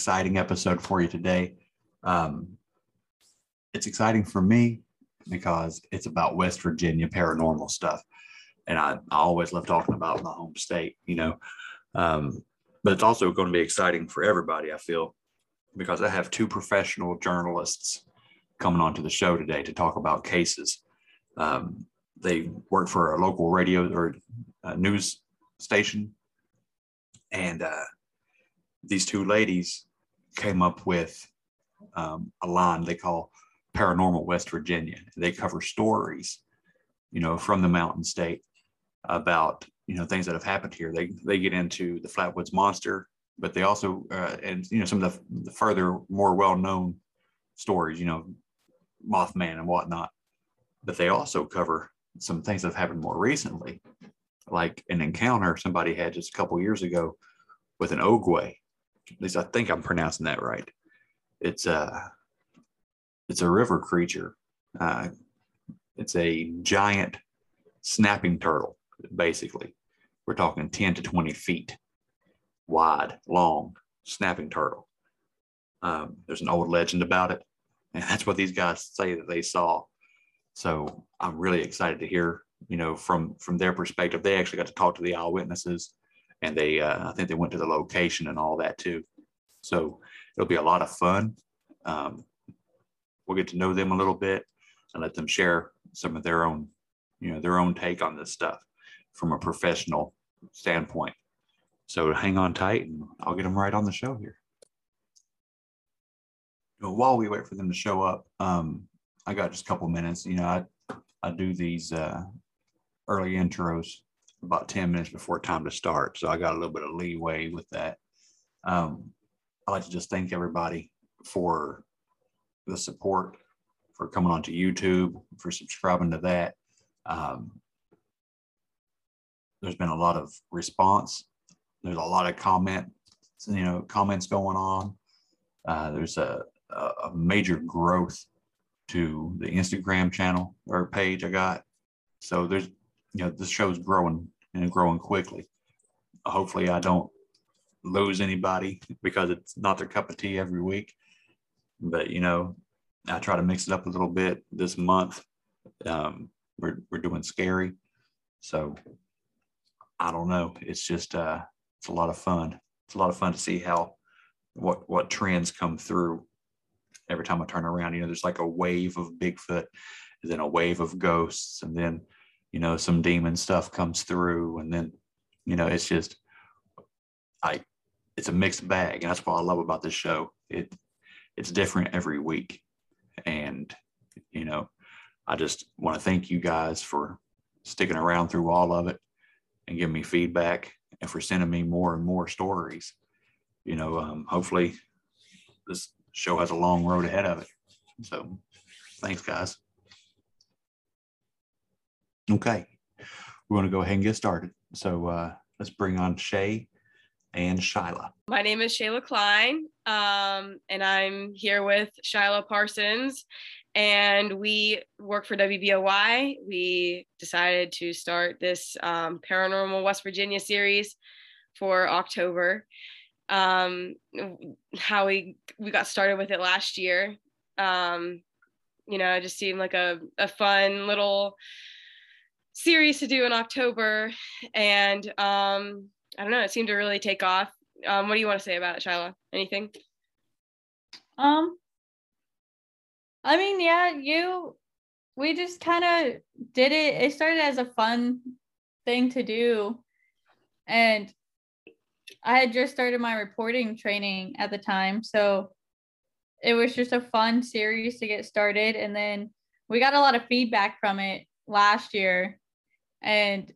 Exciting episode for you today. Um, it's exciting for me because it's about West Virginia paranormal stuff. And I, I always love talking about my home state, you know. Um, but it's also going to be exciting for everybody, I feel, because I have two professional journalists coming onto the show today to talk about cases. Um, they work for a local radio or uh, news station. And uh, these two ladies came up with um, a line they call Paranormal West Virginia. They cover stories, you know, from the Mountain State about you know things that have happened here. They they get into the Flatwoods Monster, but they also uh, and you know some of the, the further more well known stories, you know, Mothman and whatnot. But they also cover some things that have happened more recently, like an encounter somebody had just a couple years ago with an Ogua at least I think I'm pronouncing that right. It's a it's a river creature. Uh, it's a giant snapping turtle, basically. We're talking 10 to 20 feet wide, long snapping turtle. Um, there's an old legend about it, and that's what these guys say that they saw. So I'm really excited to hear, you know, from from their perspective. They actually got to talk to the eyewitnesses and they uh, I think they went to the location and all that too. So it'll be a lot of fun. Um, we'll get to know them a little bit and let them share some of their own, you know, their own take on this stuff from a professional standpoint. So hang on tight and I'll get them right on the show here. While we wait for them to show up, um, I got just a couple minutes. You know, I I do these uh, early intros about 10 minutes before time to start. So I got a little bit of leeway with that. Um, I'd like to just thank everybody for the support, for coming onto YouTube, for subscribing to that. Um, there's been a lot of response. There's a lot of comment, you know, comments going on. Uh, there's a, a major growth to the Instagram channel or page I got. So there's you know, this show's growing and growing quickly. Hopefully, I don't lose anybody because it's not their cup of tea every week. But you know, I try to mix it up a little bit this month. Um, we're we're doing scary, so I don't know. It's just uh, it's a lot of fun. It's a lot of fun to see how what what trends come through every time I turn around. You know, there's like a wave of Bigfoot, and then a wave of ghosts, and then you know some demon stuff comes through and then you know it's just i it's a mixed bag and that's what i love about this show. It it's different every week. And you know i just want to thank you guys for sticking around through all of it and giving me feedback and for sending me more and more stories. You know um, hopefully this show has a long road ahead of it. So thanks guys Okay, we're going to go ahead and get started. So uh, let's bring on Shay and Shyla. My name is Shayla Klein, um, and I'm here with Shyla Parsons, and we work for WBOY. We decided to start this um, Paranormal West Virginia series for October. Um, how we we got started with it last year. Um, you know, it just seemed like a, a fun little series to do in October. And um, I don't know, it seemed to really take off. Um, what do you want to say about it, Shyla? Anything? Um, I mean, yeah, you, we just kind of did it. It started as a fun thing to do. And I had just started my reporting training at the time. So it was just a fun series to get started. And then we got a lot of feedback from it last year. And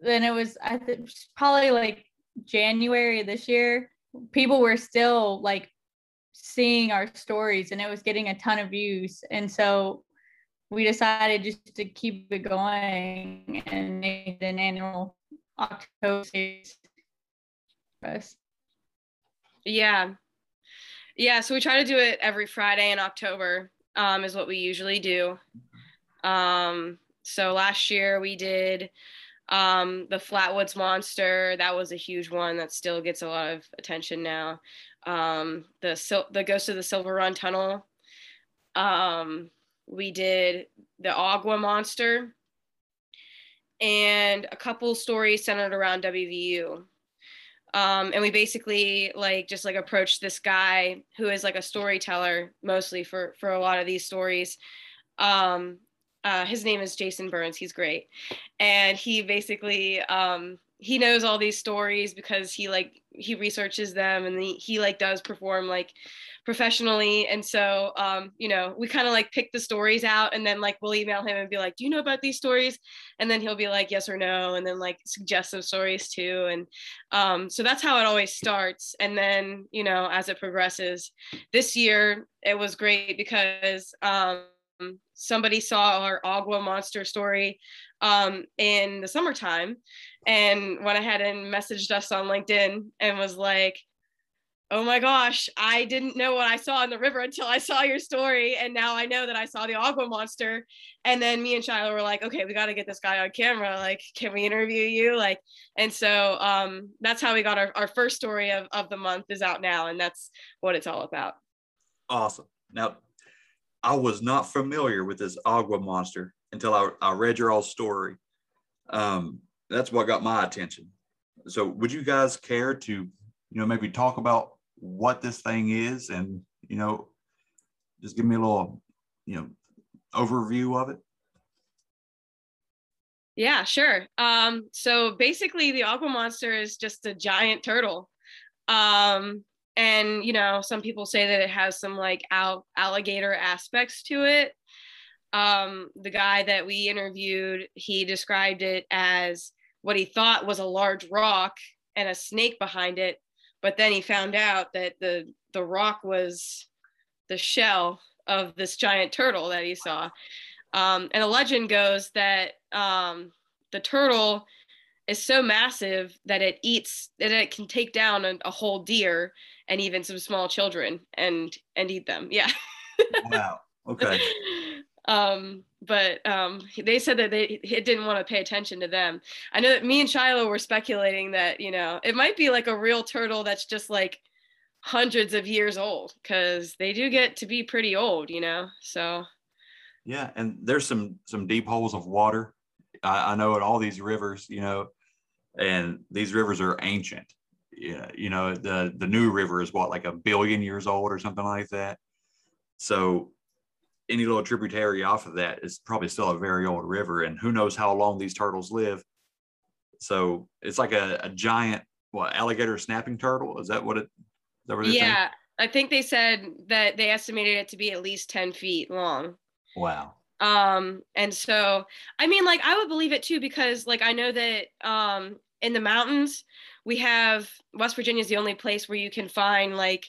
then it was, I think, probably like January this year. People were still like seeing our stories and it was getting a ton of views. And so we decided just to keep it going and make an annual October. Yeah. Yeah. So we try to do it every Friday in October, um, is what we usually do. Um, so last year we did um, the Flatwoods Monster. That was a huge one that still gets a lot of attention now. Um, the Sil- the Ghost of the Silver Run Tunnel. Um, we did the Ogua Monster, and a couple stories centered around WVU. Um, and we basically like just like approached this guy who is like a storyteller mostly for for a lot of these stories. Um, uh, his name is Jason Burns. He's great, and he basically um, he knows all these stories because he like he researches them and he, he like does perform like professionally. And so um, you know we kind of like pick the stories out and then like we'll email him and be like do you know about these stories? And then he'll be like yes or no and then like suggest some stories too. And um, so that's how it always starts. And then you know as it progresses this year it was great because um, somebody saw our Ogua monster story um, in the summertime and went ahead and messaged us on linkedin and was like oh my gosh, I didn't know what I saw in the river until I saw your story. And now I know that I saw the Ogua monster. And then me and Shyla were like, okay, we got to get this guy on camera. Like, can we interview you? Like, and so um, that's how we got our, our first story of, of the month is out now. And that's what it's all about. Awesome. Now, I was not familiar with this Ogua monster until I, I read your all story. Um, that's what got my attention. So would you guys care to, you know, maybe talk about what this thing is and you know just give me a little you know overview of it yeah sure um so basically the Ogua monster is just a giant turtle um and you know some people say that it has some like al- alligator aspects to it. Um the guy that we interviewed he described it as what he thought was a large rock and a snake behind it but then he found out that the the rock was the shell of this giant turtle that he saw. Um, and a legend goes that um, the turtle is so massive that it eats that it can take down a, a whole deer and even some small children and and eat them yeah wow okay um, but um, they said that they it didn't want to pay attention to them. I know that me and Shyla were speculating that you know it might be like a real turtle that's just like hundreds of years old because they do get to be pretty old, you know. So yeah, and there's some some deep holes of water. I, I know at all these rivers, you know, and these rivers are ancient. Yeah, you know the the new river is what like a billion years old or something like that. So any little tributary off of that is probably still a very old river, and who knows how long these turtles live. So it's like a, a giant what alligator snapping turtle. Is that what it? That what yeah, I think they said that they estimated it to be at least ten feet long. Wow. Um, and so I mean, like I would believe it too because like I know that um in the mountains we have West Virginia is the only place where you can find like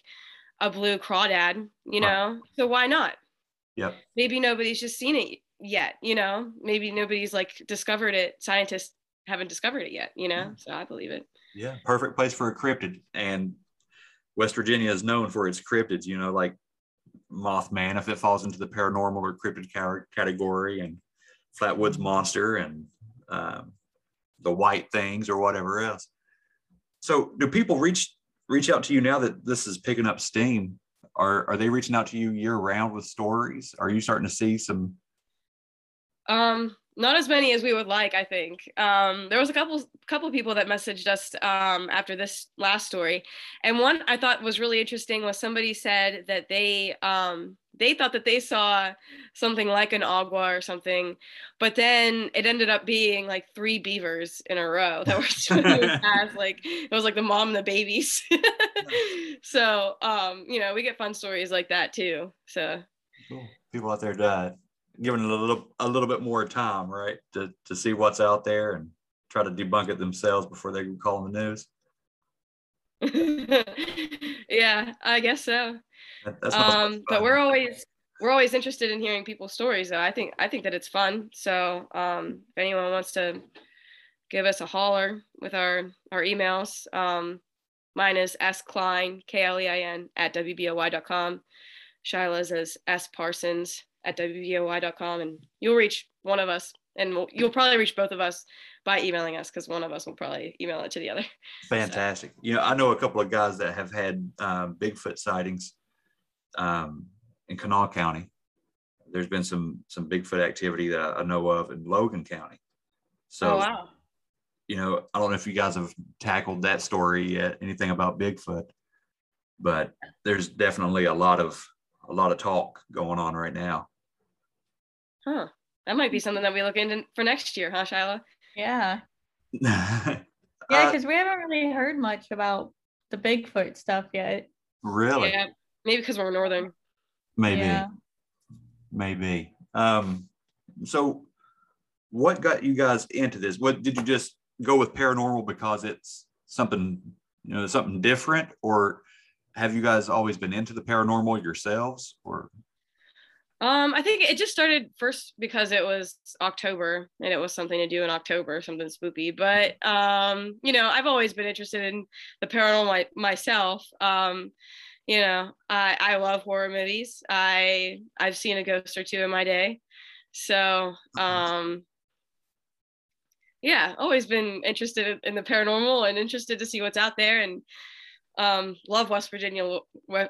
a blue crawdad, you know. Right. So why not? Yep. Maybe nobody's just seen it yet, you know? Maybe nobody's like discovered it. Scientists haven't discovered it yet, you know? Mm-hmm. So I believe it. Yeah, perfect place for a cryptid. And West Virginia is known for its cryptids, you know, like Mothman, if it falls into the paranormal or cryptid category, and Flatwoods Monster, and um, the White Things, or whatever else. So do people reach reach out to you now that this is picking up steam? Are are they reaching out to you year round with stories? Are you starting to see some? Um, not as many as we would like, I think. Um, there was a couple couple people that messaged us um, after this last story, and one I thought was really interesting was somebody said that they um, they thought that they saw something like an Ogua or something, but then it ended up being like three beavers in a row that were swimming past. Like it was like the mom and the babies. so um, you know, we get fun stories like that too. So cool. people out there uh, giving a little a little bit more time, right, to to see what's out there and try to debunk it themselves before they can call in the news. yeah, I guess so. That, um, but we're always we're always interested in hearing people's stories. Though I think I think that it's fun. So um, if anyone wants to give us a holler with our our emails, um, mine is s klein k l e i n at wboy.com. Shyla's is s parsons at wboy.com, and you'll reach one of us, and we'll, you'll probably reach both of us by emailing us because one of us will probably email it to the other. Fantastic. So. You know, I know a couple of guys that have had um, Bigfoot sightings um, in Kanawha County. There's been some some Bigfoot activity that I know of in Logan County. So, oh, wow. you know, I don't know if you guys have tackled that story yet, anything about Bigfoot, but there's definitely a lot of a lot of talk going on right now. Huh. That might be something that we look into for next year, huh, Shyla? Yeah. yeah, because uh, we haven't really heard much about the Bigfoot stuff yet. Really? Yeah. Maybe because we're northern. Maybe. Yeah. Maybe. Um, so what got you guys into this? What did you just go with paranormal because it's something, you know, something different, or have you guys always been into the paranormal yourselves, or? Um, I think it just started first because it was October and it was something to do in October, something spooky. But um, you know, I've always been interested in the paranormal my, myself. Um, you know, I I love horror movies. I I've seen a ghost or two in my day. So um yeah, always been interested in the paranormal and interested to see what's out there and um, love West Virginia.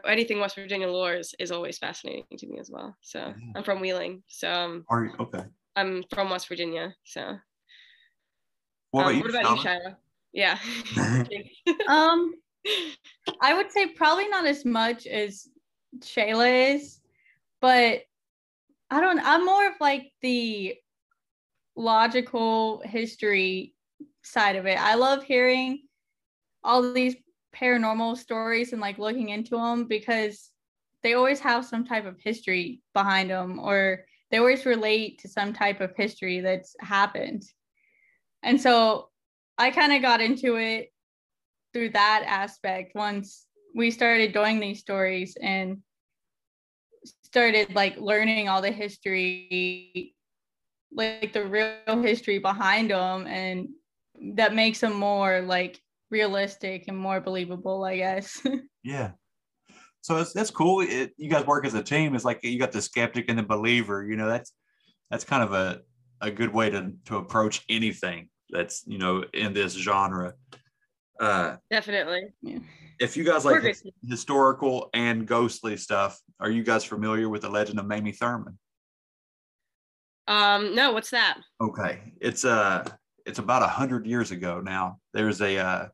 Anything West Virginia lore is, is always fascinating to me as well. So mm-hmm. I'm from Wheeling. So um, are you okay? I'm from West Virginia. So what about um, you, what about you, Shyla? Yeah. um, I would say probably not as much as Shayla is, but I don't. I'm more of like the logical history side of it. I love hearing all these paranormal stories and like looking into them because they always have some type of history behind them or they always relate to some type of history that's happened. And so I kind of got into it through that aspect once we started doing these stories and started like learning all the history like the real history behind them and that makes them more like realistic and more believable, I guess. yeah. So that's that's cool. It, you guys work as a team. It's like you got the skeptic and the believer. You know, that's that's kind of a, a good way to to approach anything that's you know in this genre. Uh, Definitely. Yeah. If you guys like historical and ghostly stuff, are you guys familiar with the legend of Mamie Thurman? Um, no, what's that? Okay, it's uh it's about a hundred years ago now. There's a uh,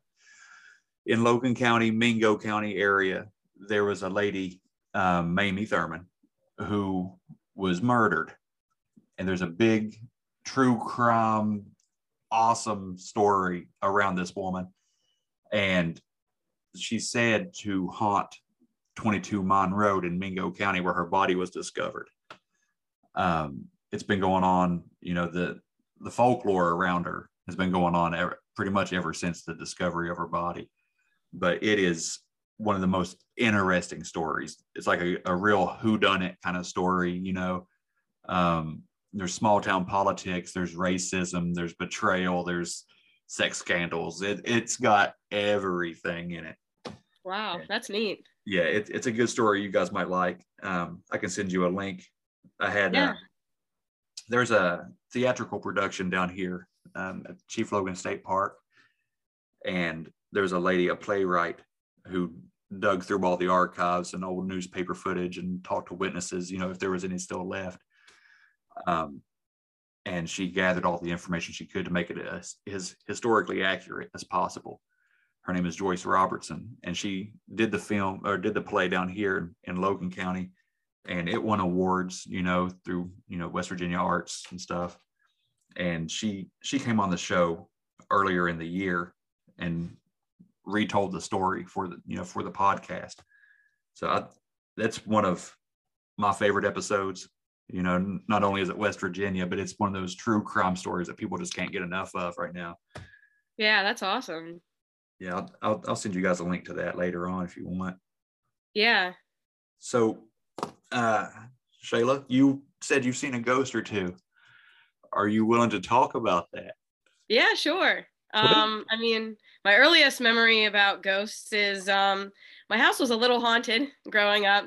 in Logan County, Mingo County area, there was a lady, um, Mamie Thurman, who was murdered. And there's a big true crime, awesome story around this woman. And she's said to haunt 22 Mon Road in Mingo County, where her body was discovered. Um, it's been going on, you know, the the folklore around her has been going on ever, pretty much ever since the discovery of her body but it is one of the most interesting stories. It's like a, a real whodunit kind of story, you know. Um, there's small town politics, there's racism, there's betrayal, there's sex scandals. It, it's got everything in it. Wow, that's neat. Yeah, it, it's a good story you guys might like. Um, I can send you a link. I had, uh, yeah. uh, there's a theatrical production down here um, at Chief Logan State Park and there's a lady, a playwright, who dug through all the archives and old newspaper footage and talked to witnesses, you know, if there was any still left. Um, and she gathered all the information she could to make it as, as historically accurate as possible. Her name is Joyce Robertson, and she did the film or did the play down here in Logan County, and it won awards, you know, through you know West Virginia Arts and stuff. And she she came on the show earlier in the year and retold the story for the you know for the podcast. So I, that's one of my favorite episodes. You know, not only is it West Virginia, but it's one of those true crime stories that people just can't get enough of right now. Yeah, that's awesome. Yeah, I'll, I'll, I'll send you guys a link to that later on if you want. Yeah. So, uh, Shayla, you said you've seen a ghost or two. Are you willing to talk about that? Yeah, sure. Um, I mean, my earliest memory about ghosts is um, my house was a little haunted growing up.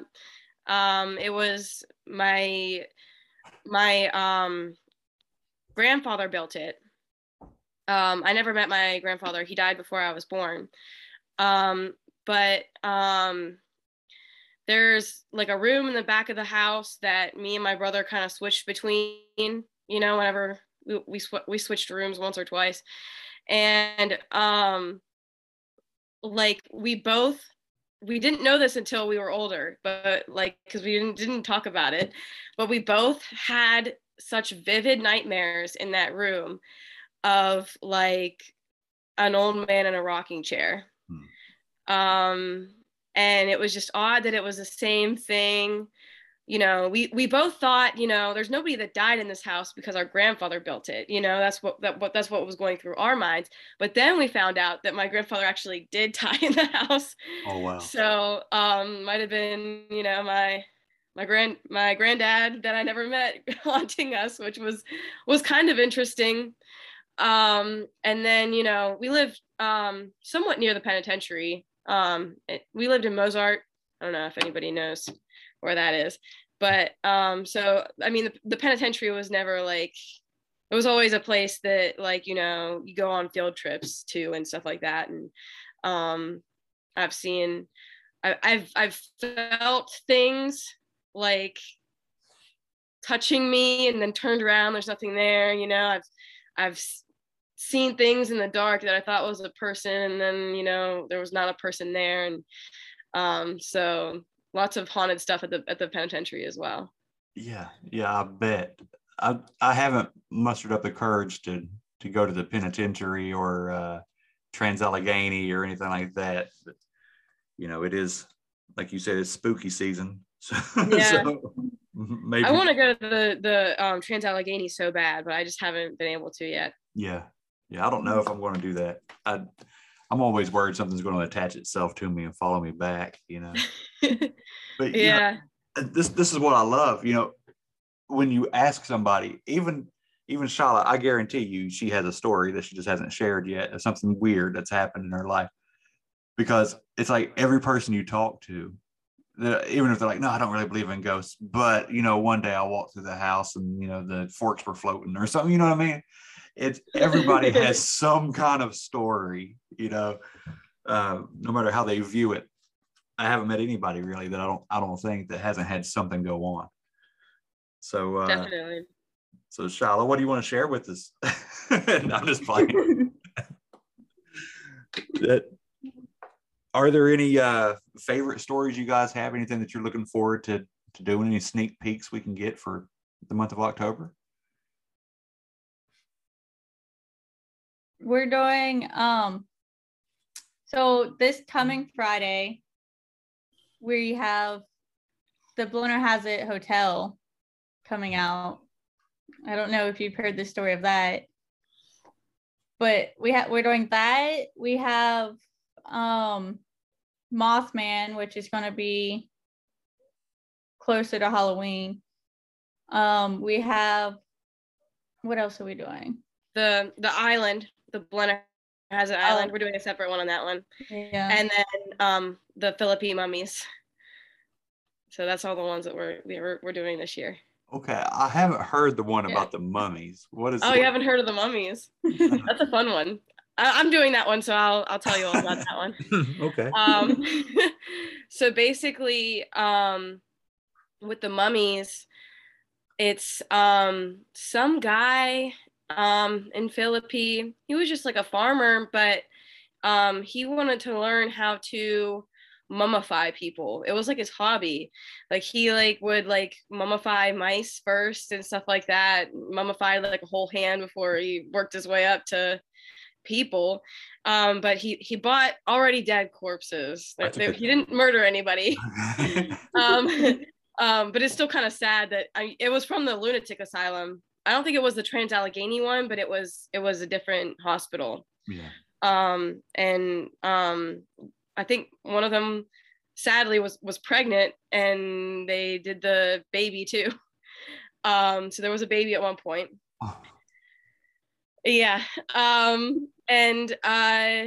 Um, it was my my um, grandfather built it. Um, I never met my grandfather. He died before I was born. Um, but there's like a room in the back of the house that me and my brother kind of switched between. You know, whenever we we, sw- we switched rooms once or twice, and um, like we both we didn't know this until we were older, but like because we didn't didn't talk about it, but we both had such vivid nightmares in that room of like an old man in a rocking chair. Um, and it was just odd that it was the same thing. You know, we we both thought, you know, there's nobody that died in this house because our grandfather built it. You know, that's what that what that's what was going through our minds. But then we found out that my grandfather actually did die in the house. Oh wow. So um might have been, you know, my my grand my granddad that I never met haunting us, which was was kind of interesting. Um, and then you know we lived um, somewhat near the penitentiary. Um, it, we lived in Mozart. I don't know if anybody knows where that is, but um, so I mean the, the penitentiary was never like it was always a place that like you know you go on field trips to and stuff like that. And um i've seen I, i've i've felt things like touching me and then turned around there's nothing there you know? I've i've seen things in the dark that i thought was a person and then you know there was not a person there. And um so lots of haunted stuff at the at the penitentiary as well Yeah, yeah, I bet. I I haven't mustered up the courage to to go to the penitentiary or uh, Trans Allegheny or anything like that. But you know, it is like you said, it's spooky season. So, Yeah. so maybe i want to go to the the um trans allegheny so bad but i just haven't been able to yet Yeah, yeah. I don't know if I'm going to do that. I I'm always worried something's going to attach itself to me and follow me back. You know. But you know, yeah this this is what I love. You know, when you ask somebody, even even Shyla, I guarantee you, she has a story that she just hasn't shared yet of something weird that's happened in her life. Because it's like every person you talk to, even if they're like, no, I don't really believe in ghosts, but you know, one day I walked through the house and you know the forks were floating or something. You know what I mean? It's everybody has some kind of story. You know, uh, no matter how they view it. I haven't met anybody really that I don't I don't think that hasn't had something go on. So uh definitely so Shyla, what do you want to share with us? I'm just playing. that are there any uh favorite stories you guys have? Anything that you're looking forward to to doing? Any sneak peeks we can get for the month of October? We're doing um so this coming friday we have the Blennerhassett Hotel coming out. I don't know if you've heard the story of that, but we have we're doing that. We have um Mothman, which is going to be closer to Halloween. Um, we have what else are we doing? the the island the Blenner has an Oh. island we're doing a separate one on that one Yeah. and then um the philippine mummies so that's all the ones that we're we're, we're doing this year Okay, I haven't heard the one Yeah. about the mummies. What is oh it? you haven't heard of the mummies that's a fun one I, I'm doing that one, so I'll I'll tell you all about that one. okay. um, so basically, um, with the mummies, it's um, some guy um, in Philippi. He was just like a farmer, but um, he wanted to learn how to mummify people. It was like his hobby. Like he like would like mummify mice first and stuff like that. Mummify like a whole hand before he worked his way up to people. Um, but he he bought already dead corpses. They- he didn't murder anybody. um, um, but it's still kind of sad that I, it was from the lunatic asylum. I don't think it was the Trans Allegheny one, but it was it was a different hospital. yeah. Um, and um, I think one of them sadly was was pregnant, and they did the baby too. Um, so there was a baby at one point. Oh. Yeah. Um, and uh,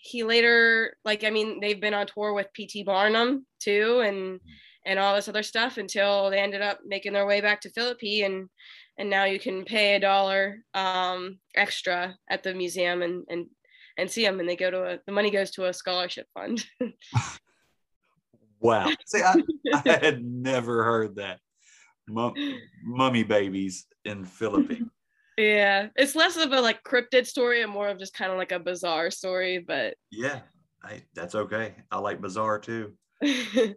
he later, like, I mean, they've been on tour with P.T. Barnum too, and and all this other stuff until they ended up making their way back to Philippi, and and now you can pay a dollar um, extra at the museum and and and see them, and they go to a the money goes to a scholarship fund. Wow. See, I, I had never heard that. Mum, mummy babies in Philippines. yeah, it's less of a like cryptid story and more of just kind of like a bizarre story, but Yeah, I, that's okay. I like bizarre too.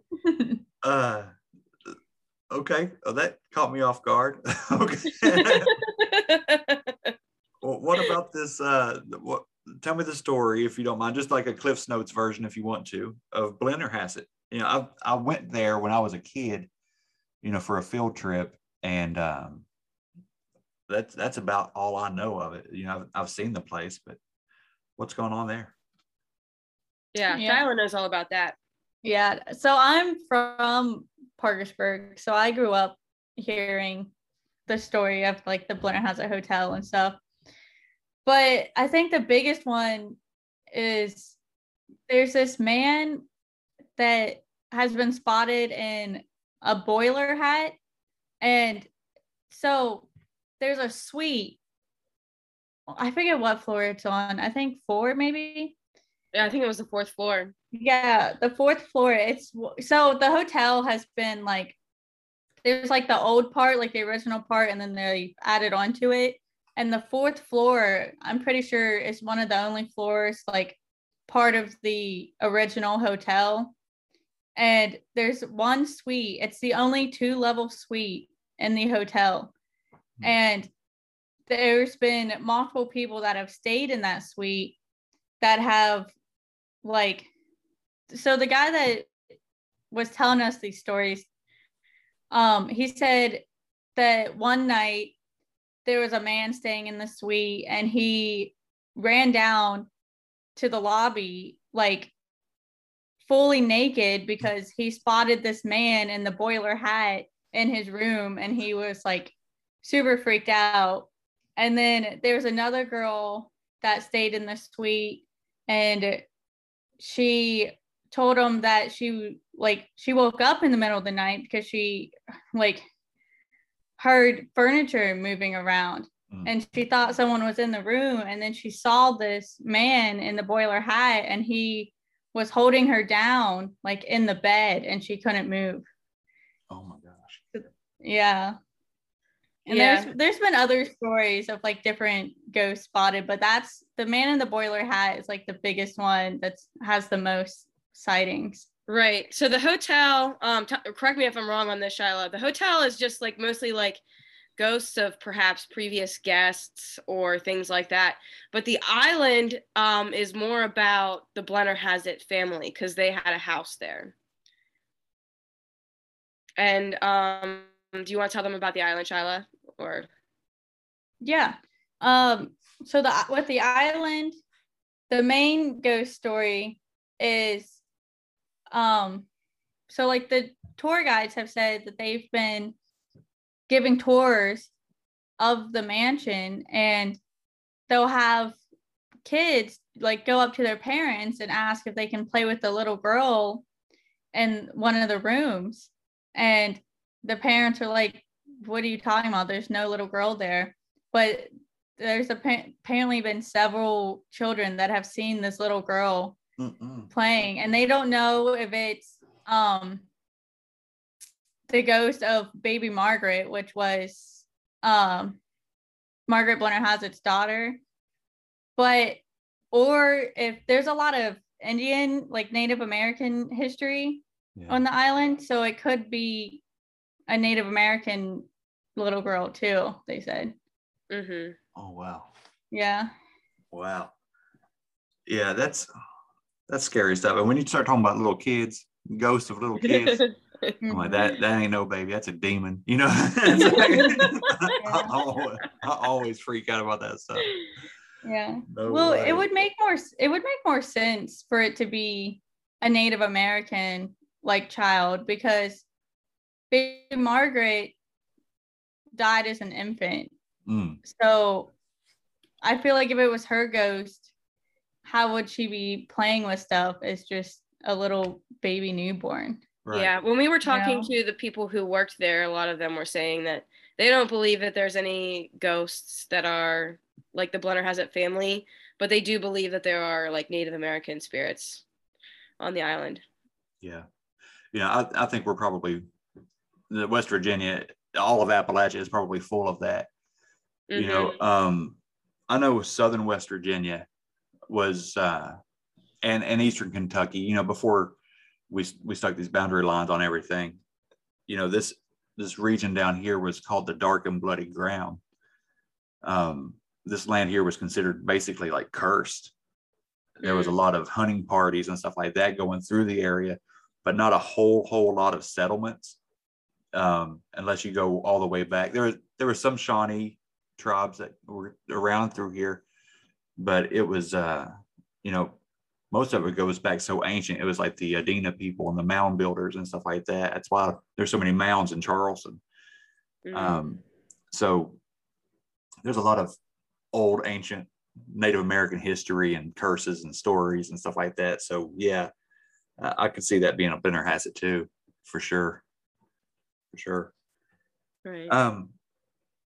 Uh, okay. Oh, that caught me off guard. okay. well, what about this? Uh, what? Tell me the story if you don't mind, just like a Cliff's Notes version, if you want to, of Blennerhassett. You know, I I went there when I was a kid, you know, for a field trip, and um, that's that's about all I know of it. You know, I've, I've seen the place, but what's going on there? yeah, Yeah. Shyla knows all about that. Yeah. So I'm from Parkersburg. So I grew up hearing the story of like the Blennerhassett Hotel and stuff. But I think the biggest one is there's this man that has been spotted in a boiler hat. And so there's a suite. I forget what floor it's on. I think four, maybe. Yeah, I think it was the fourth floor. Yeah, the fourth floor. It's so the hotel has been like there's like the old part, like the original part, and then they added onto it. And the fourth floor, I'm pretty sure is one of the only floors like part of the original hotel. And there's one suite. It's the only two level suite in the hotel. Hmm. And there's been multiple people that have stayed in that suite that have like so the guy that was telling us these stories um he said that one night there was a man staying in the suite and he ran down to the lobby like fully naked because he spotted this man in the boiler hat in his room and he was like super freaked out. And then there was another girl that stayed in the suite and she told him that she like she woke up in the middle of the night because she like heard furniture moving around Mm. and she thought someone was in the room and then she saw this man in the boiler hat and he was holding her down like in the bed and she couldn't move Oh my gosh. yeah and Yeah. there's there's been other stories of like different ghosts spotted, but that's the man in the boiler hat is like the biggest one that's has the most sightings. Right. So the hotel, um, t- correct me if I'm wrong on this, Shyla. The hotel is just like mostly like ghosts of perhaps previous guests or things like that. But the island um, is more about the Blennerhassett family because they had a house there. And um, do you want to tell them about the island, Shyla? Or Yeah. Um so the with the island, the main ghost story is um so like the tour guides have said that they've been giving tours of the mansion and they'll have kids like go up to their parents and ask if they can play with the little girl in one of the rooms. And the parents are like what are you talking about? There's no little girl there. But there's apparently been several children that have seen this little girl Mm-mm. playing and they don't know if it's um the ghost of baby Margaret, which was um Margaret Blennerhassett's daughter. But or if there's a lot of Indian, like Native American history Yeah. on the island, so it could be a Native American little girl too, they said. Mm-hmm. Oh wow. Yeah. Wow. Yeah, that's that's scary stuff. And when you start talking about little kids, ghosts of little kids, I'm like that that ain't no baby, that's a demon. You know, like- I, always, I always freak out about that stuff. Yeah. No well, way. it would make more. It would make more sense for it to be a Native American like child because baby Margaret died as an infant. Mm, So I feel like if it was her ghost, how would she be playing with stuff as just a little baby newborn? right. Yeah, when we were talking know? to the people who worked there, a lot of them were saying that they don't believe that there's any ghosts that are like the Blennerhassett family, but they do believe that there are like Native American spirits on the island. Yeah. Yeah, I, I think we're probably the West Virginia, all of Appalachia is probably full of that. You know, Mhm. um, I know Southern West Virginia was uh and and Eastern Kentucky, you know, before we we stuck these boundary lines on everything, you know, this this region down here was called the dark and bloody ground. Um, this land here was considered basically like cursed. There was a Mm. lot of hunting parties and stuff like that going through the area, but not a whole whole lot of settlements. Um, unless you go all the way back, there was there were some Shawnee tribes that were around through here, but it was uh, you know, most of it goes back so ancient. It was like the Adena people and the mound builders and stuff like that. That's why there's so many mounds in Charleston. Mhm. Um, so there's a lot of old ancient Native American history and curses and stories and stuff like that. So yeah, I, I could see that being a Blennerhassett too, for sure, for sure. right. Um,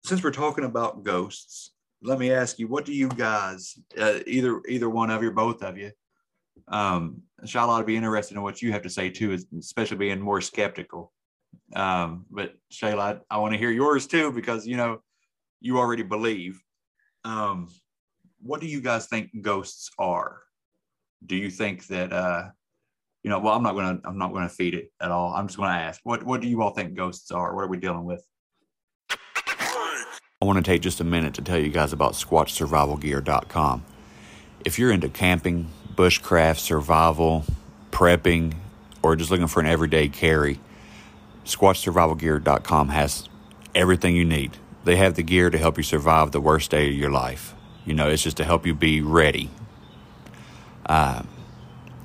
since we're talking about ghosts, let me ask you, what do you guys, uh, either either one of you, both of you, um, Shyla, I'd be interested in what you have to say too, especially being more skeptical. Um, but Shayla, I, I want to hear yours too because you know you already believe. Um, what do you guys think ghosts are? Do you think that uh, you know? Well, I'm not gonna I'm not gonna feed it at all. I'm just gonna ask what what do you all think ghosts are? What are we dealing with? I want to take just a minute to tell you guys about SquatchSurvivalGear.com. If you're into camping, bushcraft, survival, prepping, or just looking for an everyday carry, SquatchSurvivalGear.com has everything you need. They have the gear to help you survive the worst day of your life. You know, it's just to help you be ready. Uh,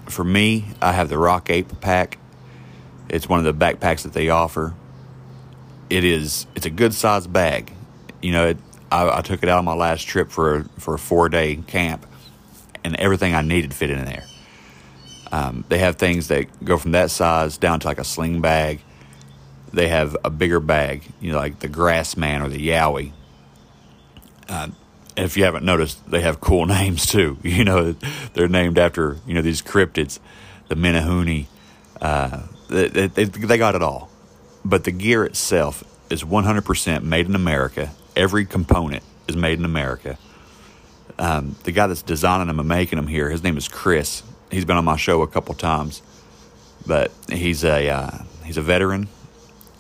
for me, I have the Rock Ape pack. It's one of the backpacks that they offer. It is. It's a good sized bag. You know, it, I, I took it out on my last trip for a, for a four day camp, and everything I needed fit in there. Um, they have things that go from that size down to like a sling bag. They have a bigger bag, you know, like the Grassman or the Yowie. Uh, if you haven't noticed, they have cool names too. You know, they're named after you know these cryptids, the Menehune. Uh, they, they, they got it all, but the gear itself is 100% made in America. Every component is made in America. Um, the guy that's designing them and making them here, his name is Chris. He's been on my show a couple times, but he's a uh, he's a veteran,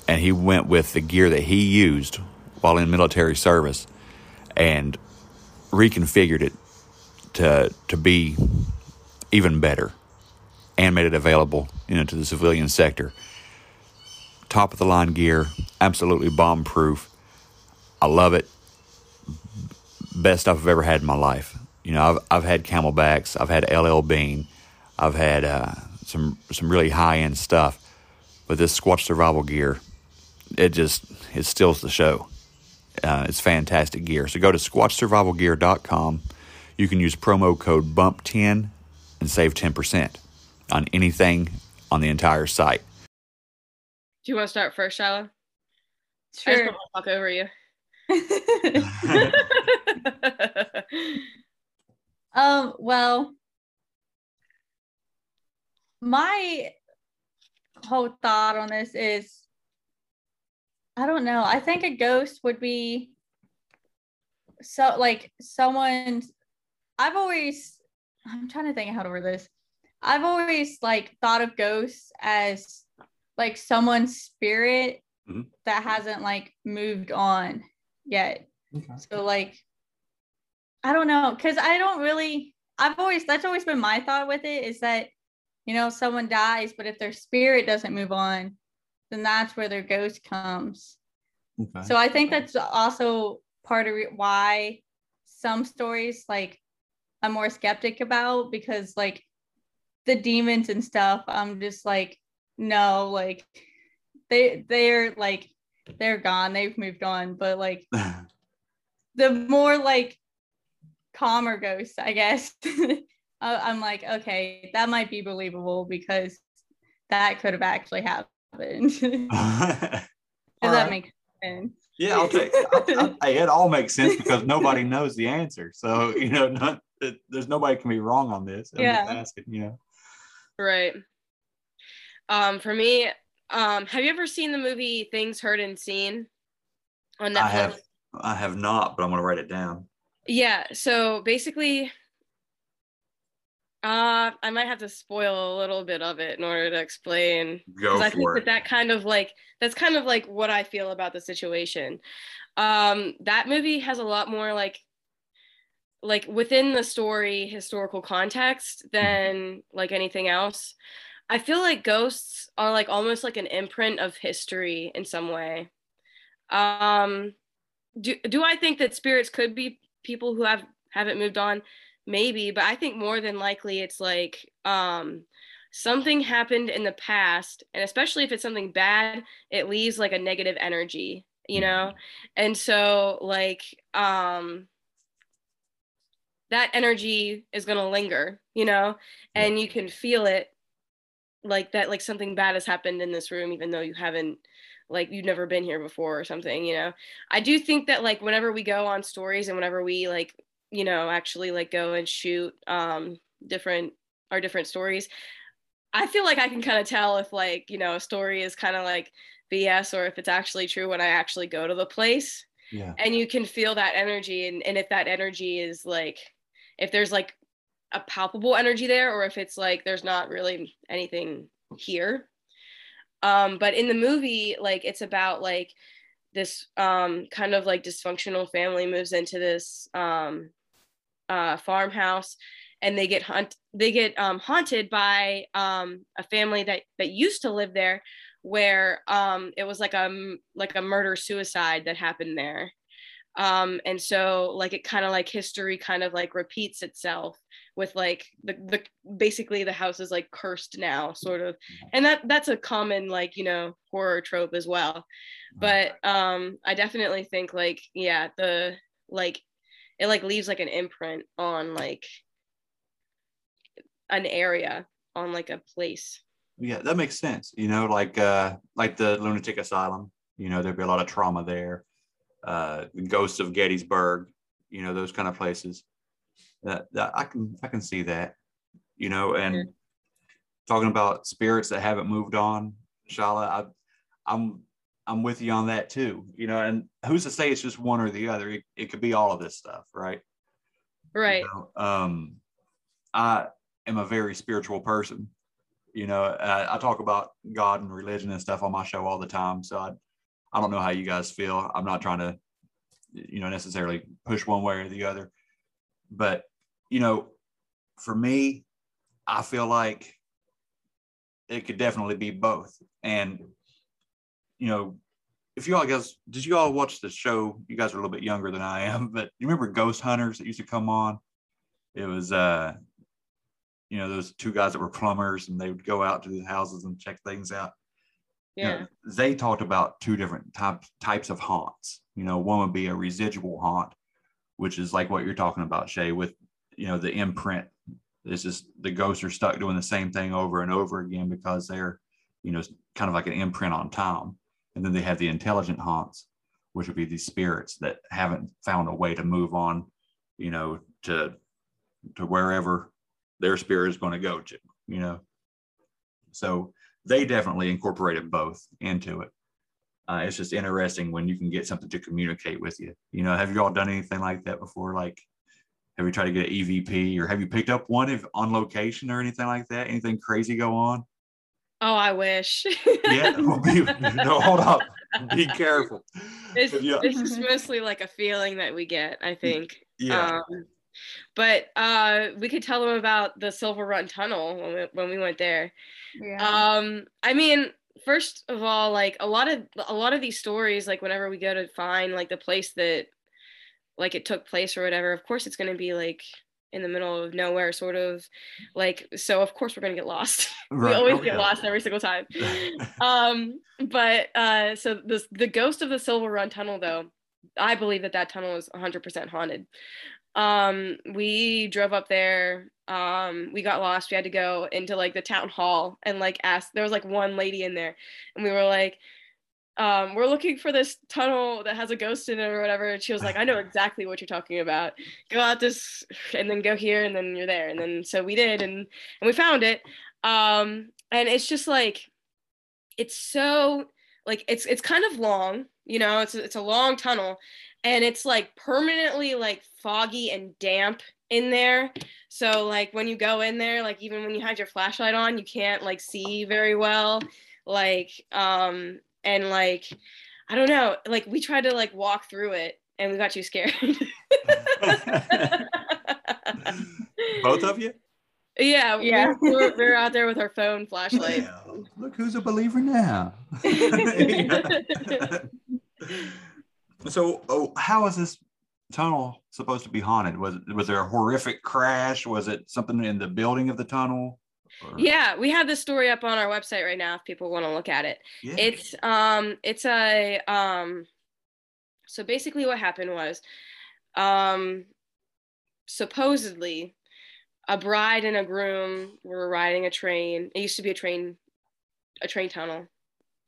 and he went with the gear that he used while in military service, and reconfigured it to to be even better, and made it available, you know, to the civilian sector. Top of the line gear, absolutely bomb proof. I love it. Best stuff I've ever had in my life. You know, I've I've had CamelBaks, I've had LL Bean, I've had uh, some some really high end stuff, but this Squatch Survival gear, it just it steals the show. Uh, it's fantastic gear. So go to squatchsurvivalgear.com. You can use promo code BUMP10 and save 10% on anything on the entire site. Do you want to start first, Shyla? I just Sure. don't want to talk over you. um, well, my whole thought on this is I don't know. I think a ghost would be so like someone I've always I'm trying to think how to word this. I've always like thought of ghosts as like someone's spirit Mhm. that hasn't like moved on yet. Okay. So like I don't know cuz I don't really I've always that's always been my thought with it is that you know someone dies but if their spirit doesn't move on then that's where their ghost comes. Okay. So I think that's also part of why some stories like I'm more skeptic about because like the demons and stuff, I'm just like, no, like they they're like they're gone, they've moved on. But like the more like calmer ghosts, I guess, I- I'm like, okay, that might be believable because that could have actually happened. Does that Alright. make sense? Yeah, I'll take. I, I, hey, it all makes sense because nobody knows the answer. So you know, not, it, there's nobody can be wrong on this. I'm Yeah. asking, you know. right. Um, for me, um, have you ever seen the movie Things Heard and Seen on Netflix? I have, I have not, but I'm gonna write it down. Yeah, so basically, uh, I might have to spoil a little bit of it in order to explain. Go Because I think for that that kind of like that's kind of like what I feel about the situation. Um, that movie has a lot more like like within the story historical context than like anything else. I feel like ghosts are like almost like an imprint of history in some way. Um, do do I think that spirits could be people who have haven't moved on? Maybe, but I think more than likely it's like um something happened in the past, and especially if it's something bad, it leaves like a negative energy, you know? And so like um that energy is going to linger, you know? And you can feel it like that like something bad has happened in this room even though you haven't like you've never been here before or something you know i do think that like whenever we go on stories and whenever we like you know actually like go and shoot um different our different stories i feel like i can kind of tell if like you know a story is kind of like bs or if it's actually true when i actually go to the place Yeah. and you can feel that energy and, and if that energy is like if there's like a palpable energy there or if it's like there's not really anything here. Um but in the movie like it's about like this um kind of like dysfunctional family moves into this um uh farmhouse and they get hunt they get um haunted by um a family that that used to live there where um it was like a like a murder suicide that happened there um and so like it kind of like history kind of like repeats itself with like the, the basically the house is like cursed now sort of and that that's a common like you know horror trope as well but um i definitely think like yeah the like it like leaves like an imprint on like an area on like a place Yeah, that makes sense. You know, like uh like the lunatic asylum, you know, there'd be a lot of trauma there. Uh ghosts of Gettysburg, you know, those kind of places. That, that I can I can see that. You know, and Mhm. talking about spirits that haven't moved on, Shyla, I I'm I'm with you on that too. You know, and who's to say it's just one or the other? It, it could be all of this stuff, right? You right know, um, I am a very spiritual person. You know, uh, I talk about God and religion and stuff on my show all the time. So I, I don't know how you guys feel. I'm not trying to, you know, necessarily push one way or the other. But, you know, for me, I feel like it could definitely be both. And, you know, if you all guys, did you all watch the show? You guys are a little bit younger than I am, but you remember Ghost Hunters that used to come on? It was, uh, you know, those two guys that were plumbers and they would go out to the houses and check things out. You know, yeah they talked about two different types types of haunts. You know, one would be a residual haunt, which is like what you're talking about, Shay, with you know the imprint. This is the ghosts are stuck doing the same thing over and over again because they're, you know, kind of like an imprint on time. And then they have the intelligent haunts, which would be these spirits that haven't found a way to move on, you know, to to wherever their spirit is going to go to, you know. So they definitely incorporated both into it. Uh, it's just interesting when you can get something to communicate with you. You know, have you all done anything like that before? Like, have you tried to get an EVP or have you picked up one if on location or anything like that? Anything crazy go on? Oh, I wish. Yeah. Well, be, no, hold up. Be careful. it's, Yeah. it's just mostly like a feeling that we get, I think. Yeah. Um, but uh, we could tell them about the Silver Run Tunnel when we, when we went there. Yeah. Um, I mean, first of all, like a lot of a lot of these stories, like whenever we go to find like the place that like it took place or whatever, of course it's gonna be like in the middle of nowhere, sort of like so of course we're gonna get lost. we always Oh, get yeah. lost every single time. um, but uh so the the ghost of the Silver Run Tunnel though, I believe that that tunnel is 100% haunted. Um, we drove up there. Um, we got lost. We had to go into like the town hall and like ask. There was like one lady in there, and we were like, um, "We're looking for this tunnel that has a ghost in it or whatever." And she was like, "I know exactly what you're talking about. Go out this, and then go here, and then you're there." And then so we did, and and we found it. Um, and it's just like, it's so like it's it's kind of long. You know, it's it's a long tunnel, and it's like permanently like foggy and damp in there so like when you go in there like even when you had your flashlight on you can't like see very well like um and like i don't know like we tried to like walk through it and we got too scared Both of you? yeah Yeah. we, were, we were out there with our phone flashlight Yeah. Look who's a believer now. so, oh, how is this tunnel supposed to be haunted? Was was there a horrific crash? Was it something in the building of the tunnel? Or- yeah we have this story up on our website right now if people want to look at it Yeah. it's um it's a um so basically what happened was um supposedly a bride and a groom were riding a train it used to be a train a train tunnel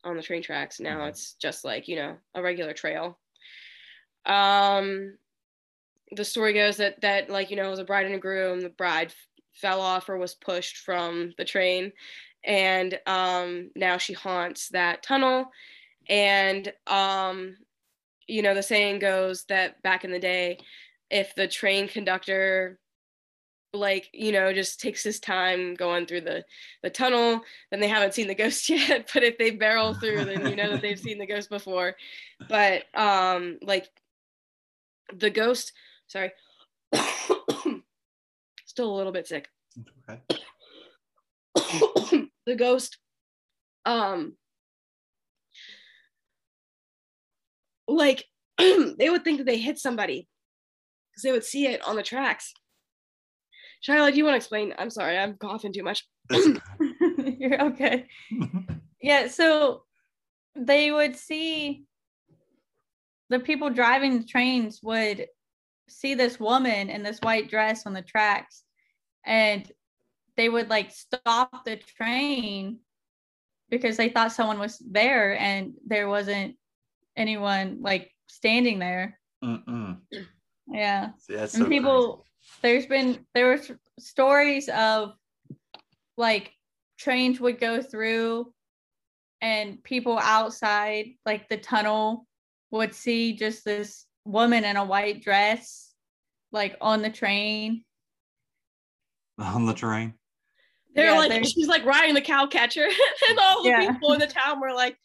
on the train tracks now Mhm. it's just like you know a regular trail um the story goes that that like you know it was a bride and a groom. The bride f- fell off or was pushed from the train. And um now she haunts that tunnel. And um you know the saying goes that back in the day if the train conductor like you know just takes his time going through the the tunnel then they haven't seen the ghost yet. But if they barrel through then you know that they've seen the ghost before. But um like the ghost sorry still a little bit sick Okay. the ghost um like they would think that they hit somebody because they would see it on the tracks Shyla, do you want to explain? I'm sorry, I'm coughing too much. You're okay. Yeah, so they would see the people driving the trains would see this woman in this white dress on the tracks and they would like stop the train because they thought someone was there and there wasn't anyone like standing there. Mm-mm. Yeah. See, and so people there's been there were stories of like trains would go through and people outside like the tunnel would see just this woman in a white dress like on the train on the train. They're Yeah, like, there's- she's like riding the cow catcher, and all the Yeah. people in the town were like,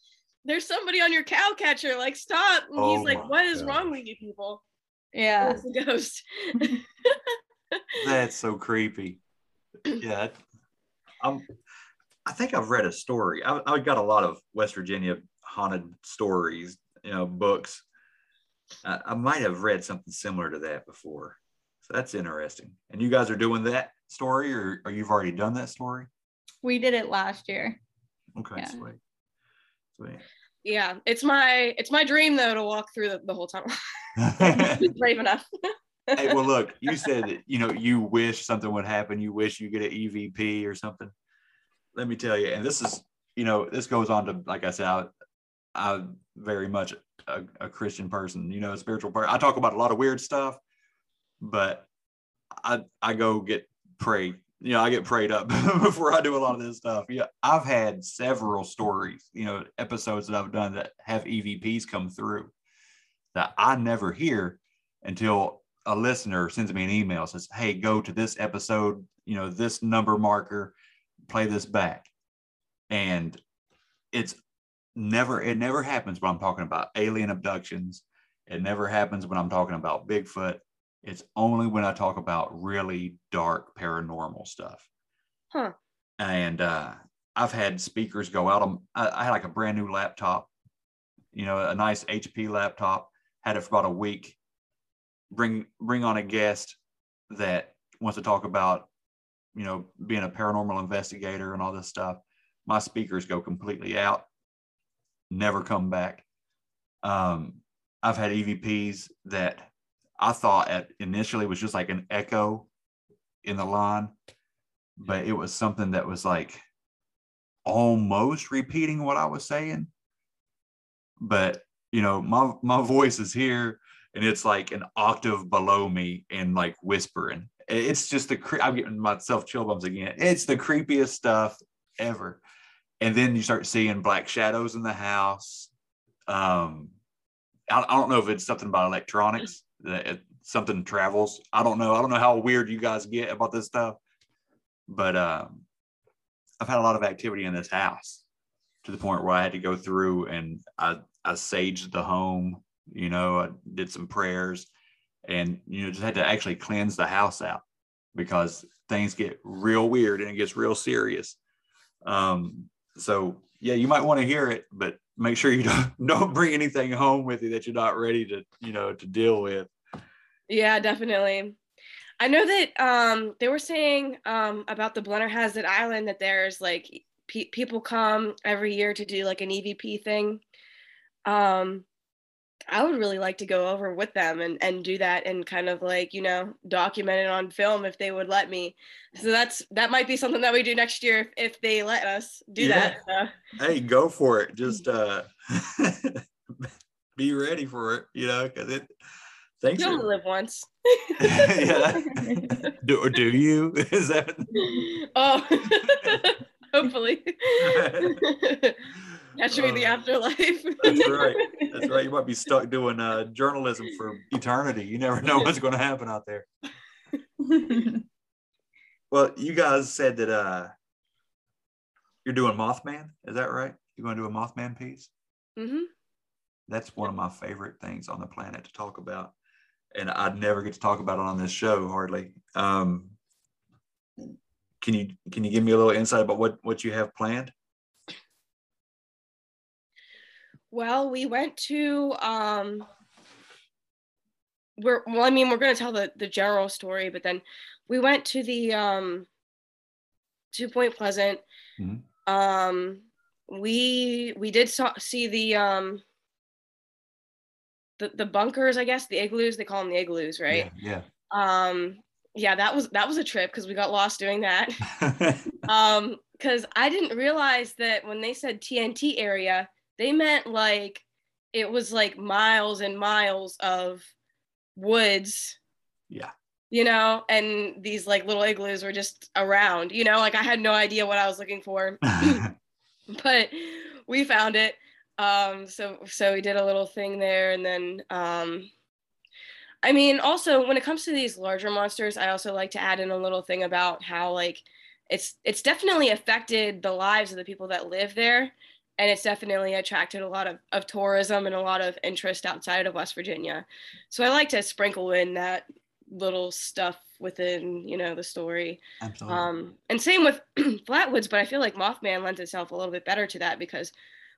"There's somebody on your cow catcher! Like, stop!" And Oh he's like, my "What is God. wrong with you people?" yeah It's a ghost. That's so creepy. Yeah. I'm, um, I think I've read a story. I, I got a lot of West Virginia haunted stories, you know, books. I, I might have read something similar to that before. So that's interesting. And you guys are doing that story or, or you've already done that story? we did it last year Okay, Yeah. sweet. Sweet. yeah, it's my it's my dream though to walk through the, the whole tunnel. Brave enough. hey, well, look, you said you know, you wish something would happen. You wish you get an EVP or something. Let me tell you, and this is, you know, this goes on to, like I said, I, I very much a, a Christian person, you know, a spiritual person. I talk about a lot of weird stuff, but I I go get prayed. You know, I get prayed up before I do a lot of this stuff. Yeah, I've had several stories, you know, episodes that I've done that have EVPs come through that I never hear until a listener sends me an email says, "Hey, go to this episode, you know, this number marker, play this back." And it's never it never happens when I'm talking about alien abductions. It never happens when I'm talking about Bigfoot. It's only when I talk about really dark paranormal stuff. Huh. And uh, I've had speakers go out. On, I, I had like a brand new laptop, you know, a nice HP laptop. Had it for about a week. Bring bring on a guest that wants to talk about, you know, being a paranormal investigator and all this stuff. My speakers go completely out, never come back. Um, I've had EVPs that I thought at initially was just like an echo in the line, but it was something that was like almost repeating what I was saying. But you know, my my voice is here and it's like an octave below me and like whispering. It's just the I'm getting myself chill bumps again. It's the creepiest stuff ever. And then you start seeing black shadows in the house. Um, I, I don't know if it's something about electronics that it, something travels. I don't know. I don't know how weird you guys get about this stuff, but um, I've had a lot of activity in this house to the point where I had to go through and I I saged the home. You know, I did some prayers, and you know just had to actually cleanse the house out because things get real weird and it gets real serious. Um, so yeah, you might want to hear it, but make sure you don't don't bring anything home with you that you're not ready to you know to deal with. Yeah, definitely. I know that um, they were saying um, about the Blennerhassett Island that there's like pe- people come every year to do like an EVP thing. Um, I would really like to go over with them and, and do that and kind of like, you know, document it on film if they would let me. So that's that might be something that we do next year if, if they let us do Yeah. that. So. Hey, go for it. Just uh, be ready for it. You know, because it. Thanks. You only live once. yeah. do or do you? Is that? oh, hopefully. Catch me in the Uh, afterlife. That's right. That's right. You might be stuck doing uh, journalism for eternity. You never know what's going to happen out there. Well, you guys said that uh, you're doing Mothman. Is that right? You're going to do a Mothman piece. hmm That's one of my favorite things on the planet to talk about, and I'd never get to talk about it on this show hardly. Um, can you can you give me a little insight about what what you have planned? Well, we went to um we're well, I mean, we're gonna tell the the general story, but then we went to the um to Point Pleasant. Mhm. Um we we did saw, see the um the, the bunkers, I guess, the igloos, they call them the igloos, right? Yeah. Um yeah, that was that was a trip because we got lost doing that. um because i didn't realize that when they said tnt area they meant like it was like miles and miles of woods. Yeah. you know and these like little igloos were just around you know like i had no idea what i was looking for. But we found it. Um so so we did a little thing there and then um i mean also when it comes to these larger monsters i also like to add in a little thing about how like it's it's definitely affected the lives of the people that live there and it's definitely attracted a lot of, of tourism and a lot of interest outside of west virginia so i like to sprinkle in that little stuff within you know the story Absolutely. um, and same with Flatwoods, but I feel like Mothman lends itself a little bit better to that because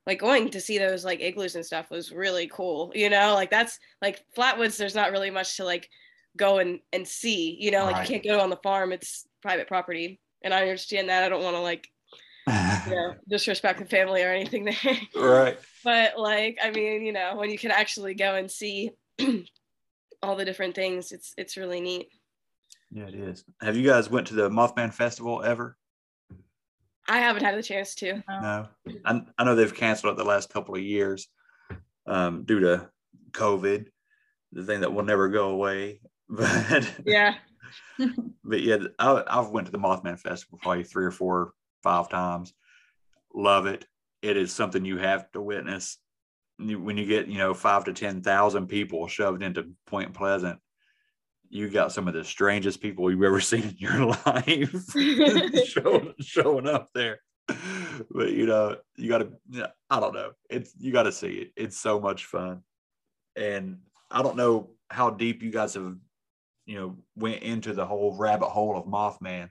like going to see those like igloos and stuff was really cool. You know, like that's like Flatwoods, there's not really much to like go and, and see, you know, like Right. you can't go on the farm, it's private property. And I understand that. I don't want to like, you know, disrespect the family or anything there. right. but like, I mean, you know, when you can actually go and see all the different things, it's it's really neat. Yeah, it is. Have you guys went to the Mothman Festival ever? I haven't had the chance to. No. I, I know they've canceled it the last couple of years. um, due to COVID, the thing that will never go away. But Yeah. but yeah, I, I've went to the Mothman Festival probably three or four, five times. Love it. It is something you have to witness. When you get you know five to ten thousand people shoved into Point Pleasant, you got some of the strangest people you've ever seen in your life showing, showing up there. But you know, you got to. I don't know. It's you got to see it. It's so much fun, and I don't know how deep you guys have you know went into the whole rabbit hole of mothman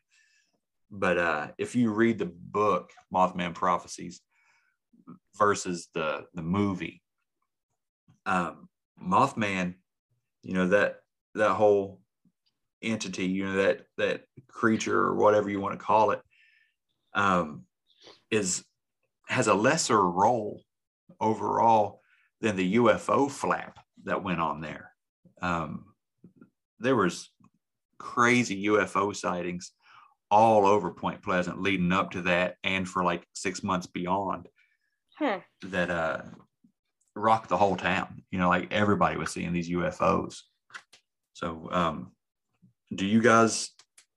but uh if you read the book mothman prophecies versus the the movie um mothman you know that that whole entity you know that that creature or whatever you want to call it um is has a lesser role overall than the ufo flap that went on there. Um there was crazy UFO sightings all over Point Pleasant leading up to that and for like six months beyond Huh. that uh rocked the whole town. You know, like everybody was seeing these UFOs. So um do you guys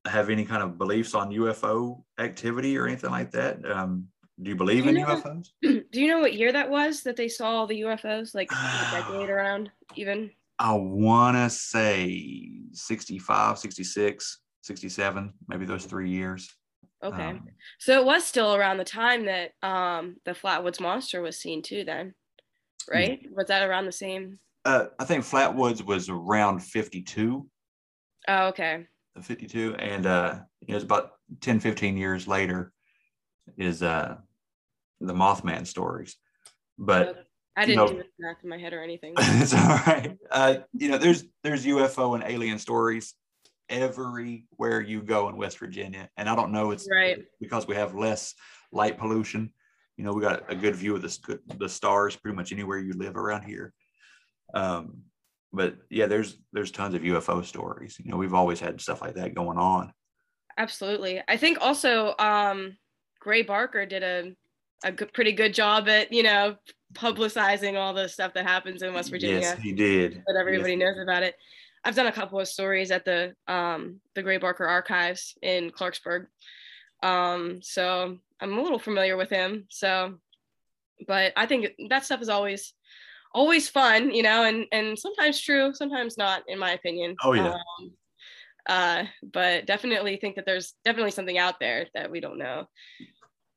have any kind of beliefs on UFO activity or anything like that? Um do you believe You in UFOs? Do you know what year that was that they saw all the UFOs? Like a decade around, even? I want to say 65, 66, 67, maybe those three years. Okay. Um, So it was still around the time that um the Flatwoods monster was seen too then. Right? Was that around the same? uh, I think Flatwoods was around 52, Oh, okay. 52, and uh, it was about 10, 15 years later is uh, the Mothman stories. But Okay. I didn't know- do the math in my head or anything. it's all right. Uh, you know, there's there's UFO and alien stories everywhere you go in West Virginia, and I don't know it's Right. because we have less light pollution. You know, we got a good view of the the stars pretty much anywhere you live around here. Um, but yeah, there's there's tons of UFO stories. You know, we've always had stuff like that going on. Absolutely. I think also um Gray Barker did a a good, pretty good job at, you know, publicizing all the stuff that happens in West Virginia. Yes, he did. that everybody Yes. knows about it. I've done a couple of stories at the um, the Gray Barker Archives in Clarksburg, um, so I'm a little familiar with him. So, but I think that stuff is always always fun, you know, and and sometimes true, sometimes not, in my opinion. Oh, yeah. Um, uh, but definitely think that there's definitely something out there that we don't know.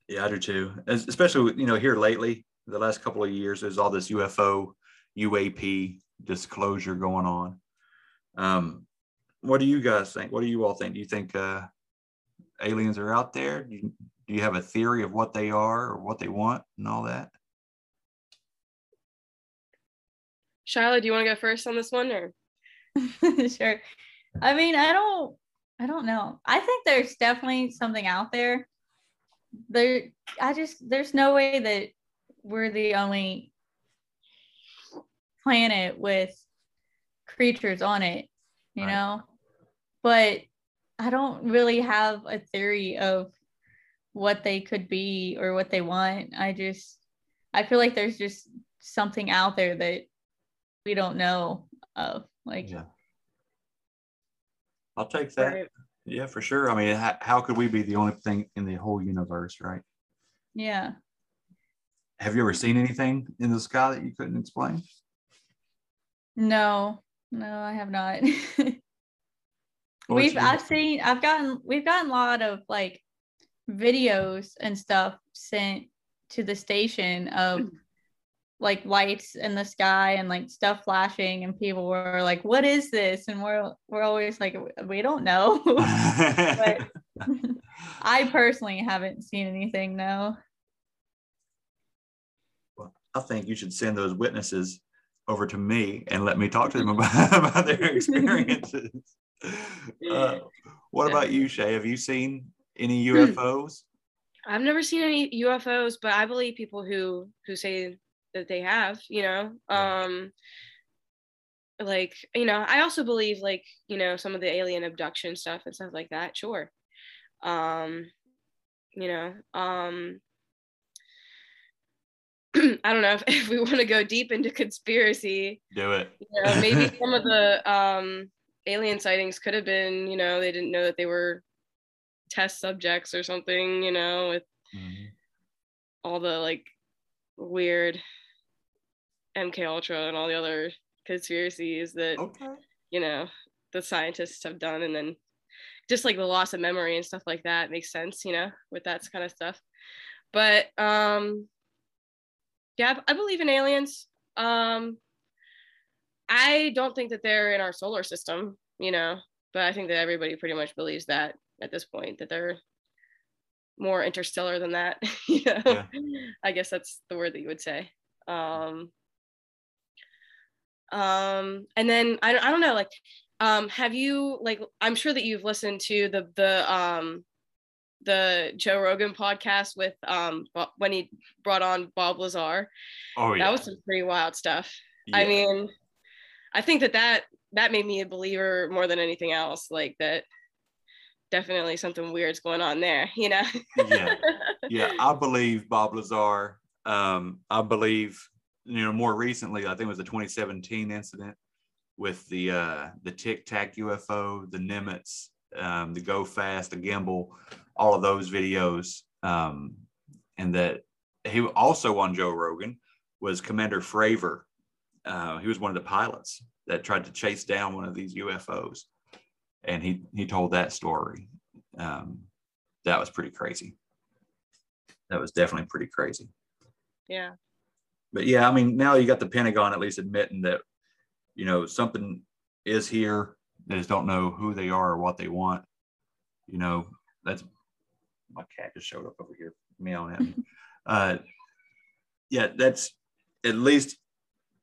Yeah, I do too. As- Especially you know here lately, the last couple of years, there's all this UFO, UAP disclosure going on. Um, what do you guys think? What do you all think? Do you think uh, aliens are out there? Do you, do you have a theory of what they are or what they want and all that? Shyla, do you want to go first on this one, or sure. I mean, I don't I don't know. I think there's definitely something out there. There I just there's no way that we're the only planet with creatures on it, you Right. know? But I don't really have a theory of what they could be or what they want. I just I feel like there's just something out there that we don't know of. Like Yeah. I'll take that. Right. Yeah, for sure. I mean, how, how could we be the only thing in the whole universe, right? yeah. Have you ever seen anything in the sky that you couldn't explain? No, no, I have not. We've I've seen I've gotten we've gotten a lot of like videos and stuff sent to the station of hmm. like lights in the sky and like stuff flashing and people were like what is this? And we're we're always like we don't know. But I personally haven't seen anything no. Well I think you should send those witnesses over to me and let me talk to them about, about their experiences. Uh, what about you, Shay? Have you seen any UFOs? I've never seen any UFOs, but I believe people who who say that they have, you know. Um like, you know, I also believe like, you know, some of the alien abduction stuff and stuff like that, sure. Um, you know, um I don't know if, if we want to go deep into conspiracy. Do it. You know, maybe some of the um, alien sightings could have been, you know, they didn't know that they were test subjects or something, you know, with Mhm. all the like weird MK Ultra and all the other conspiracies that Okay. you know the scientists have done, and then just like the loss of memory and stuff like that makes sense, you know, with that kind of stuff. But um, yeah, I believe in aliens. Um, I don't think that they're in our solar system, you know, but I think that everybody pretty much believes that at this point that they're more interstellar than that. you know? Yeah. I guess that's the word that you would say. Um, um, and then I, don't- I don't know, like, um, have you like I'm sure that you've listened to the the um the Joe Rogan podcast with um when he brought on Bob Lazar. Oh yeah. That was some pretty wild stuff. I mean, I think that that that made me a believer more than anything else. Like that, definitely something weird's going on there. You know. yeah. yeah, I believe Bob Lazar. Um, I believe, you know, more recently, I think it was the 2017 incident with the uh, the Tic Tac UFO, the Nimitz, um, the Go Fast, the Gimbal, all of those videos, um, and that he also on Joe Rogan was Commander Fravor. Uh, he was one of the pilots that tried to chase down one of these UFOs, and he he told that story. Um, that was pretty crazy that was definitely pretty crazy. yeah. But yeah, I mean, now you got the Pentagon at least admitting that, you know, something is here. They just don't know who they are or what they want. You know, that's my cat just showed up over here meowing at me. uh, yeah, that's at least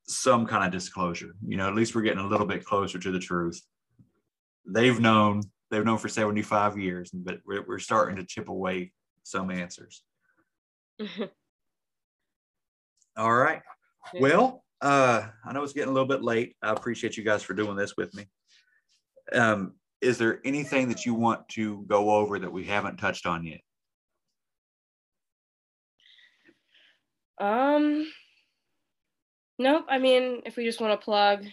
some kind of disclosure. You know, at least we're getting a little bit closer to the truth. They've known, they've known for 75 years, but we're, we're starting to chip away some answers. All right. Well, uh, I know it's getting a little bit late. I appreciate you guys for doing this with me. Um, is there anything that you want to go over that we haven't touched on yet? Um, nope. I mean, if we just want to plug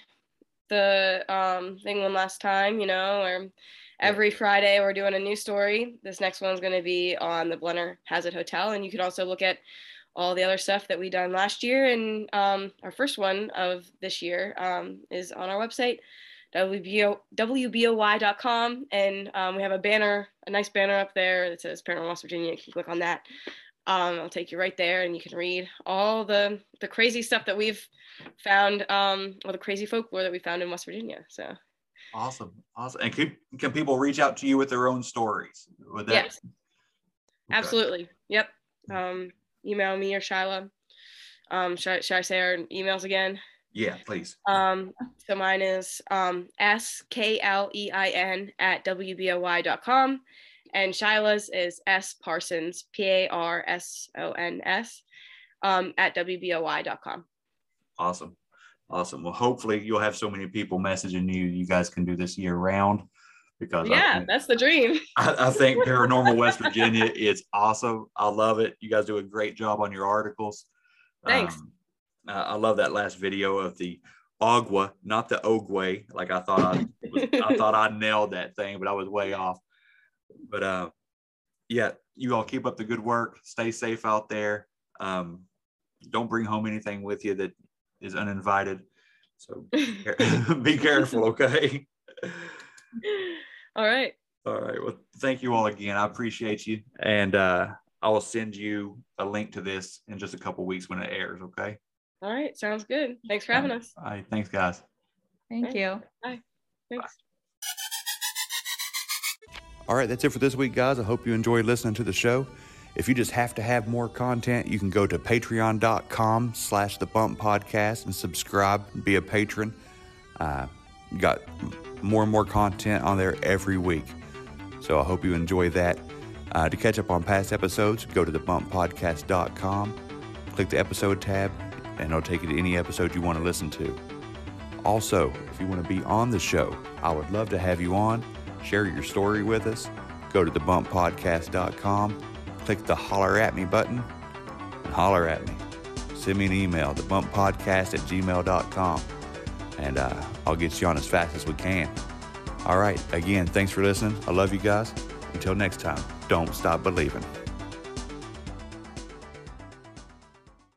the um, thing one last time, you know, or every Friday we're doing a new story. This next one's going to be on the Blennerhassett Hotel, and you can also look at all the other stuff that we done last year. And um, our first one of this year um, is on our website, WBO, WBOY.com, and um, we have a banner, a nice banner up there that says Paranormal West Virginia. You can click on that um, I'll take you right there, and you can read all the the crazy stuff that we've found, um, or the crazy folklore that we found in West Virginia. So Awesome. Awesome. And can, can people reach out to you with their own stories? Would that, yes, absolutely, yep. Um, email me or Shyla. Um, should, I- should I say our emails again? Yeah, please. Um, so mine is um, S K L E I N at WBOY.com. And Shyla's is S Parsons, P A R S O N S, um, at WBOY.com. Awesome. Awesome. Well, hopefully you'll have so many people messaging you. You guys can do this year round because Yeah, think- that's the dream. I, I think Paranormal West Virginia is awesome. I love it. You guys do a great job on your articles. Thanks. Um, I I love that last video of the Ogwa, not the Ogwe. Like I thought I, was, I thought I nailed that thing, but I was way off. But uh, yeah, you all keep up the good work. Stay safe out there. Um, don't bring home anything with you that is uninvited. So be careful, okay? All right. All right. Well, thank you all again. I appreciate you. And uh, I will send you a link to this in just a couple weeks when it airs. Okay. All right. Sounds good. Thanks for having us. All right. Thanks, guys. Thank Okay. you. Bye. Thanks. All right, that's it for this week, guys. I hope you enjoyed listening to the show. If you just have to have more content, you can go to patreon.com slash the bump podcast and subscribe and be a patron. Uh, got more and more content on there every week. So I hope you enjoy that. Uh, to catch up on past episodes, go to thebumppodcast.com, click the episode tab, and it'll take you to any episode you want to listen to. Also, if you want to be on the show, I would love to have you on. Share your story with us. Go to thebumppodcast.com, click the holler at me button, and holler at me. send me an email, thebumppodcast at gmail.com, and uh, I'll get you on as fast as we can. All right, again, thanks for listening. I love you guys. Until next time, don't stop believing.